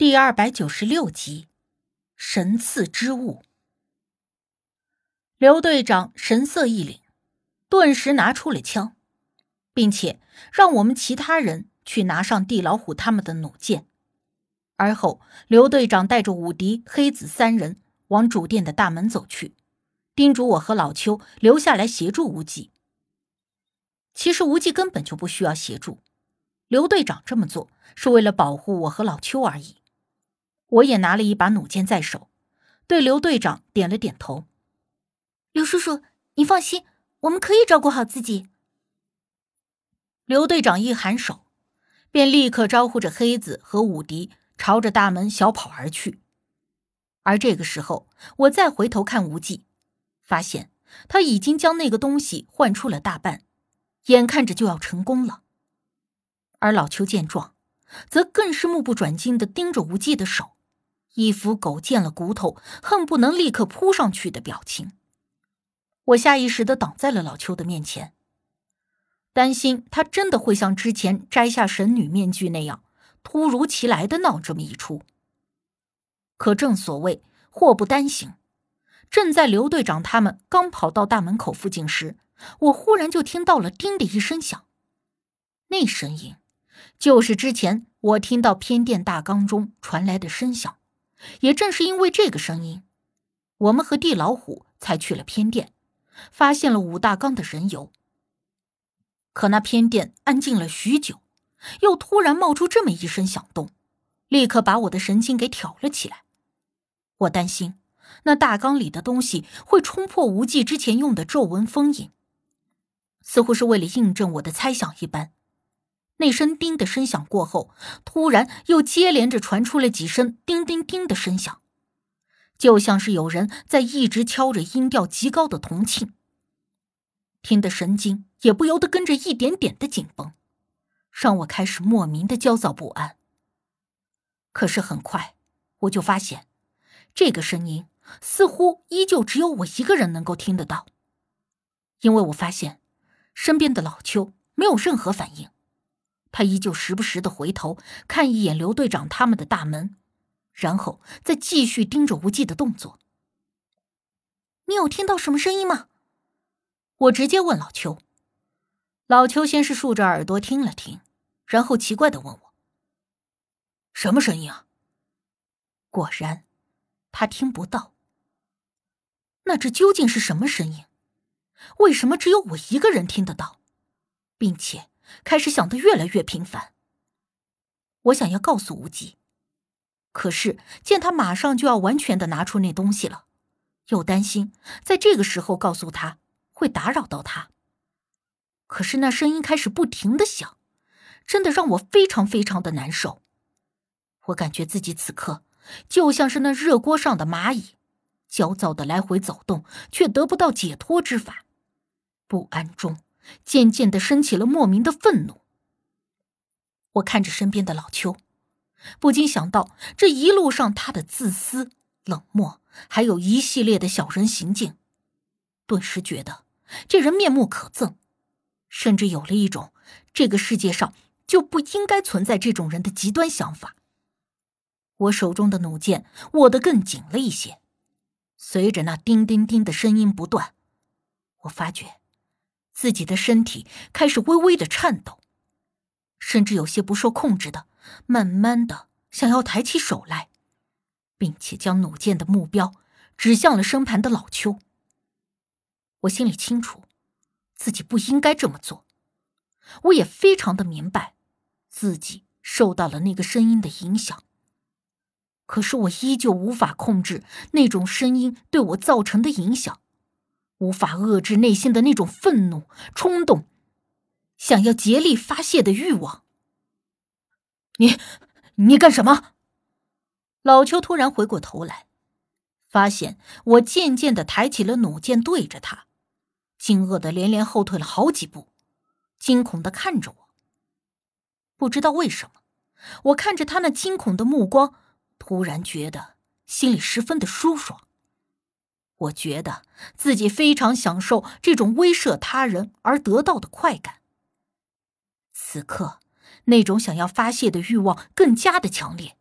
第二百九十六集，神赐之物。刘队长神色一凛，顿时拿出了枪，并且让我们其他人去拿上地老虎他们的弩箭。而后，刘队长带着武迪、黑子三人往主殿的大门走去，叮嘱我和老邱留下来协助无忌。其实无忌根本就不需要协助，刘队长这么做是为了保护我和老邱而已。我也拿了一把弩箭在手，对刘队长点了点头。刘叔叔，你放心，我们可以照顾好自己。刘队长一颔首，便立刻招呼着黑子和武迪朝着大门小跑而去。而这个时候，我再回头看无忌，发现他已经将那个东西换出了大半，眼看着就要成功了。而老邱见状，则更是目不转睛的盯着无忌的手。一副狗见了骨头，恨不能立刻扑上去的表情。我下意识的挡在了老邱的面前，担心他真的会像之前摘下神女面具那样，突如其来的闹这么一出。可正所谓祸不单行，正在刘队长他们刚跑到大门口附近时，我忽然就听到了“叮”的一声响，那声音就是之前我听到偏殿大纲中传来的声响。也正是因为这个声音，我们和地老虎才去了偏殿，发现了武大刚的人油。可那偏殿安静了许久，又突然冒出这么一声响动，立刻把我的神经给挑了起来。我担心那大缸里的东西会冲破无忌之前用的咒文封印，似乎是为了印证我的猜想一般。那声“叮”的声响过后，突然又接连着传出了几声“叮叮叮”的声响，就像是有人在一直敲着音调极高的铜磬，听得神经也不由得跟着一点点的紧绷，让我开始莫名的焦躁不安。可是很快，我就发现，这个声音似乎依旧只有我一个人能够听得到，因为我发现身边的老邱没有任何反应。他依旧时不时的回头看一眼刘队长他们的大门，然后再继续盯着无忌的动作。你有听到什么声音吗？我直接问老邱。老邱先是竖着耳朵听了听，然后奇怪的问我：“什么声音啊？”果然，他听不到。那这究竟是什么声音？为什么只有我一个人听得到，并且？开始想的越来越频繁。我想要告诉无极，可是见他马上就要完全的拿出那东西了，又担心在这个时候告诉他会打扰到他。可是那声音开始不停的响，真的让我非常非常的难受。我感觉自己此刻就像是那热锅上的蚂蚁，焦躁的来回走动，却得不到解脱之法，不安中。渐渐的升起了莫名的愤怒。我看着身边的老邱，不禁想到这一路上他的自私、冷漠，还有一系列的小人行径，顿时觉得这人面目可憎，甚至有了一种这个世界上就不应该存在这种人的极端想法。我手中的弩箭握得更紧了一些，随着那叮叮叮的声音不断，我发觉。自己的身体开始微微的颤抖，甚至有些不受控制的，慢慢的想要抬起手来，并且将弩箭的目标指向了身旁的老邱。我心里清楚，自己不应该这么做，我也非常的明白，自己受到了那个声音的影响。可是我依旧无法控制那种声音对我造成的影响。无法遏制内心的那种愤怒、冲动，想要竭力发泄的欲望。你，你干什么？老邱突然回过头来，发现我渐渐的抬起了弩箭对着他，惊愕的连连后退了好几步，惊恐的看着我。不知道为什么，我看着他那惊恐的目光，突然觉得心里十分的舒爽。我觉得自己非常享受这种威慑他人而得到的快感。此刻，那种想要发泄的欲望更加的强烈，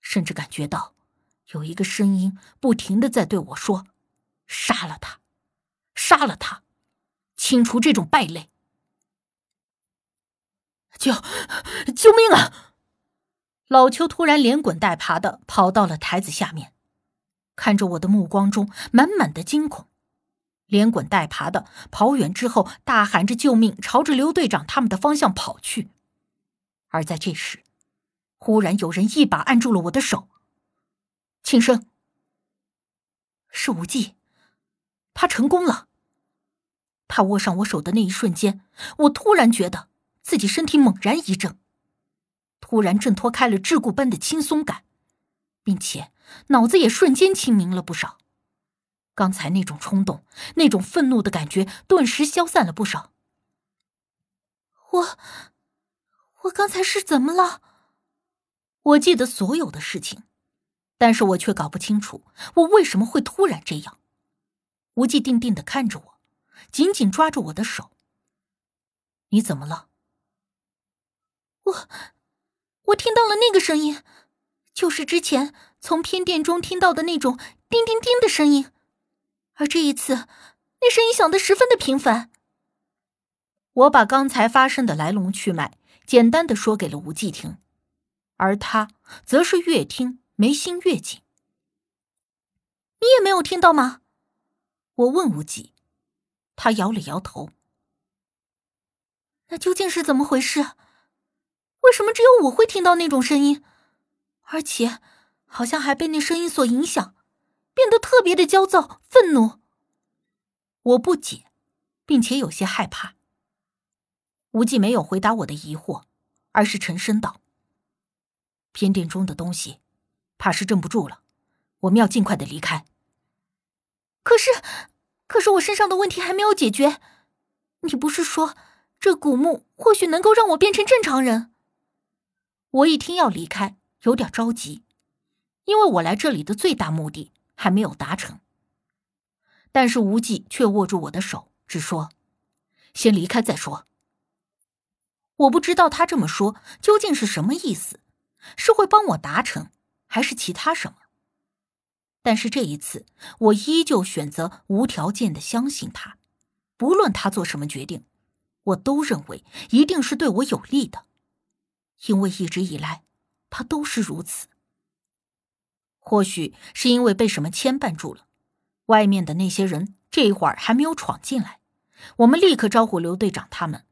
甚至感觉到有一个声音不停的在对我说：“杀了他，杀了他，清除这种败类。”救，救命啊！老邱突然连滚带爬的跑到了台子下面，看着我的目光中满满的惊恐，连滚带爬的跑远之后，大喊着救命，朝着刘队长他们的方向跑去。而在这时，忽然有人一把按住了我的手。庆生，是无忌，他成功了。他握上我手的那一瞬间，我突然觉得自己身体猛然一震，突然挣脱开了桎梏般的轻松感，并且脑子也瞬间清明了不少。刚才那种冲动、那种愤怒的感觉顿时消散了不少。我。我刚才是怎么了？我记得所有的事情，但是我却搞不清楚我为什么会突然这样。无忌定定的看着我，紧紧抓住我的手。你怎么了？我，我听到了那个声音，就是之前从偏殿中听到的那种叮叮叮的声音，而这一次，那声音响得十分的频繁。我把刚才发生的来龙去脉。简单的说给了无忌听，而他则是越听眉心越紧。你也没有听到吗？我问无忌，他摇了摇头。那究竟是怎么回事？为什么只有我会听到那种声音，而且好像还被那声音所影响，变得特别的焦躁、愤怒？我不解，并且有些害怕。无忌没有回答我的疑惑，而是沉声道：“偏殿中的东西，怕是镇不住了，我们要尽快的离开。”可是，可是我身上的问题还没有解决。你不是说这古墓或许能够让我变成正常人？我一听要离开，有点着急，因为我来这里的最大目的还没有达成。但是无忌却握住我的手，只说：“先离开再说。”我不知道他这么说究竟是什么意思，是会帮我达成，还是其他什么？但是这一次，我依旧选择无条件的相信他，不论他做什么决定，我都认为一定是对我有利的，因为一直以来，他都是如此。或许是因为被什么牵绊住了，外面的那些人这会儿还没有闯进来，我们立刻招呼刘队长他们。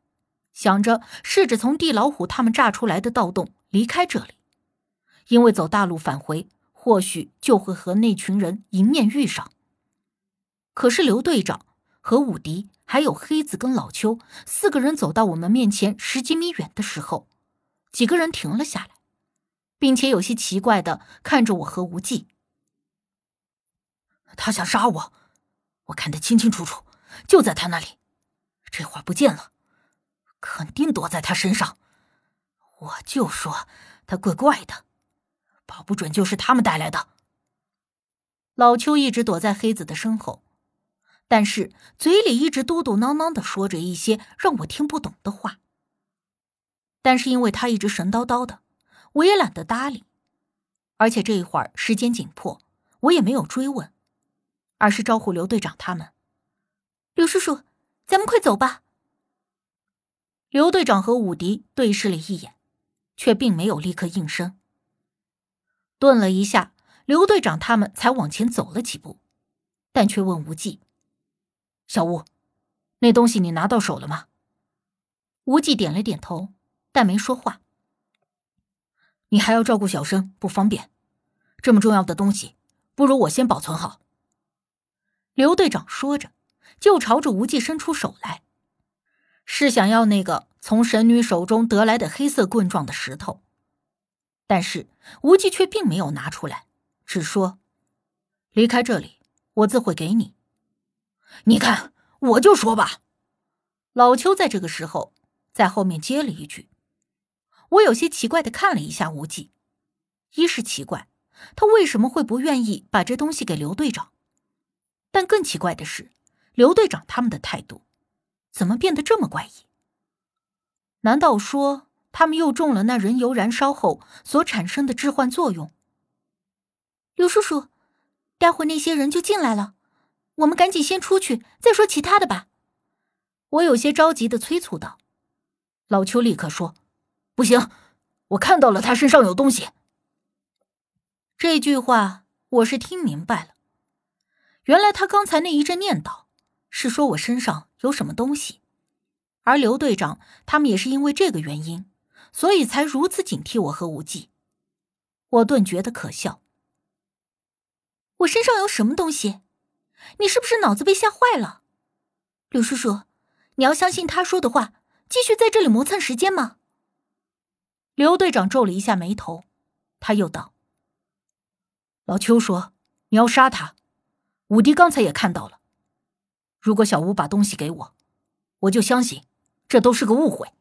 想着试着从地老虎他们炸出来的盗洞离开这里，因为走大路返回，或许就会和那群人迎面遇上。可是刘队长和武迪还有黑子跟老邱四个人走到我们面前十几米远的时候，几个人停了下来，并且有些奇怪的看着我和无忌。他想杀我，我看得清清楚楚，就在他那里，这会儿不见了。肯定躲在他身上，我就说他怪怪的，保不准就是他们带来的。老邱一直躲在黑子的身后，但是嘴里一直嘟嘟囔囔的说着一些让我听不懂的话。但是因为他一直神叨叨的，我也懒得搭理，而且这一会儿时间紧迫，我也没有追问，而是招呼刘队长他们：“刘叔叔，咱们快走吧。”刘队长和武迪对视了一眼，却并没有立刻应声。顿了一下，刘队长他们才往前走了几步，但却问无忌：“小吴，那东西你拿到手了吗？”无忌点了点头，但没说话。你还要照顾小生，不方便。这么重要的东西，不如我先保存好。刘队长说着，就朝着无忌伸出手来。是想要那个从神女手中得来的黑色棍状的石头，但是无忌却并没有拿出来，只说：“离开这里，我自会给你。”你看，我就说吧。老邱在这个时候在后面接了一句。我有些奇怪的看了一下无忌，一是奇怪他为什么会不愿意把这东西给刘队长，但更奇怪的是刘队长他们的态度。怎么变得这么怪异？难道说他们又中了那人油燃烧后所产生的致幻作用，刘叔叔，待会那些人就进来了，我们赶紧先出去，再说其他的吧。我有些着急的催促道。老邱立刻说：“不行，我看到了他身上有东西。”这句话我是听明白了，原来他刚才那一阵念叨是说我身上有什么东西，而刘队长他们也是因为这个原因，所以才如此警惕我和无忌。我顿觉得可笑。我身上有什么东西？你是不是脑子被吓坏了？刘叔叔，你要相信他说的话，继续在这里磨蹭时间吗？刘队长皱了一下眉头，他又道：“老邱说你要杀他，武迪刚才也看到了。如果小吴把东西给我，我就相信这都是个误会。”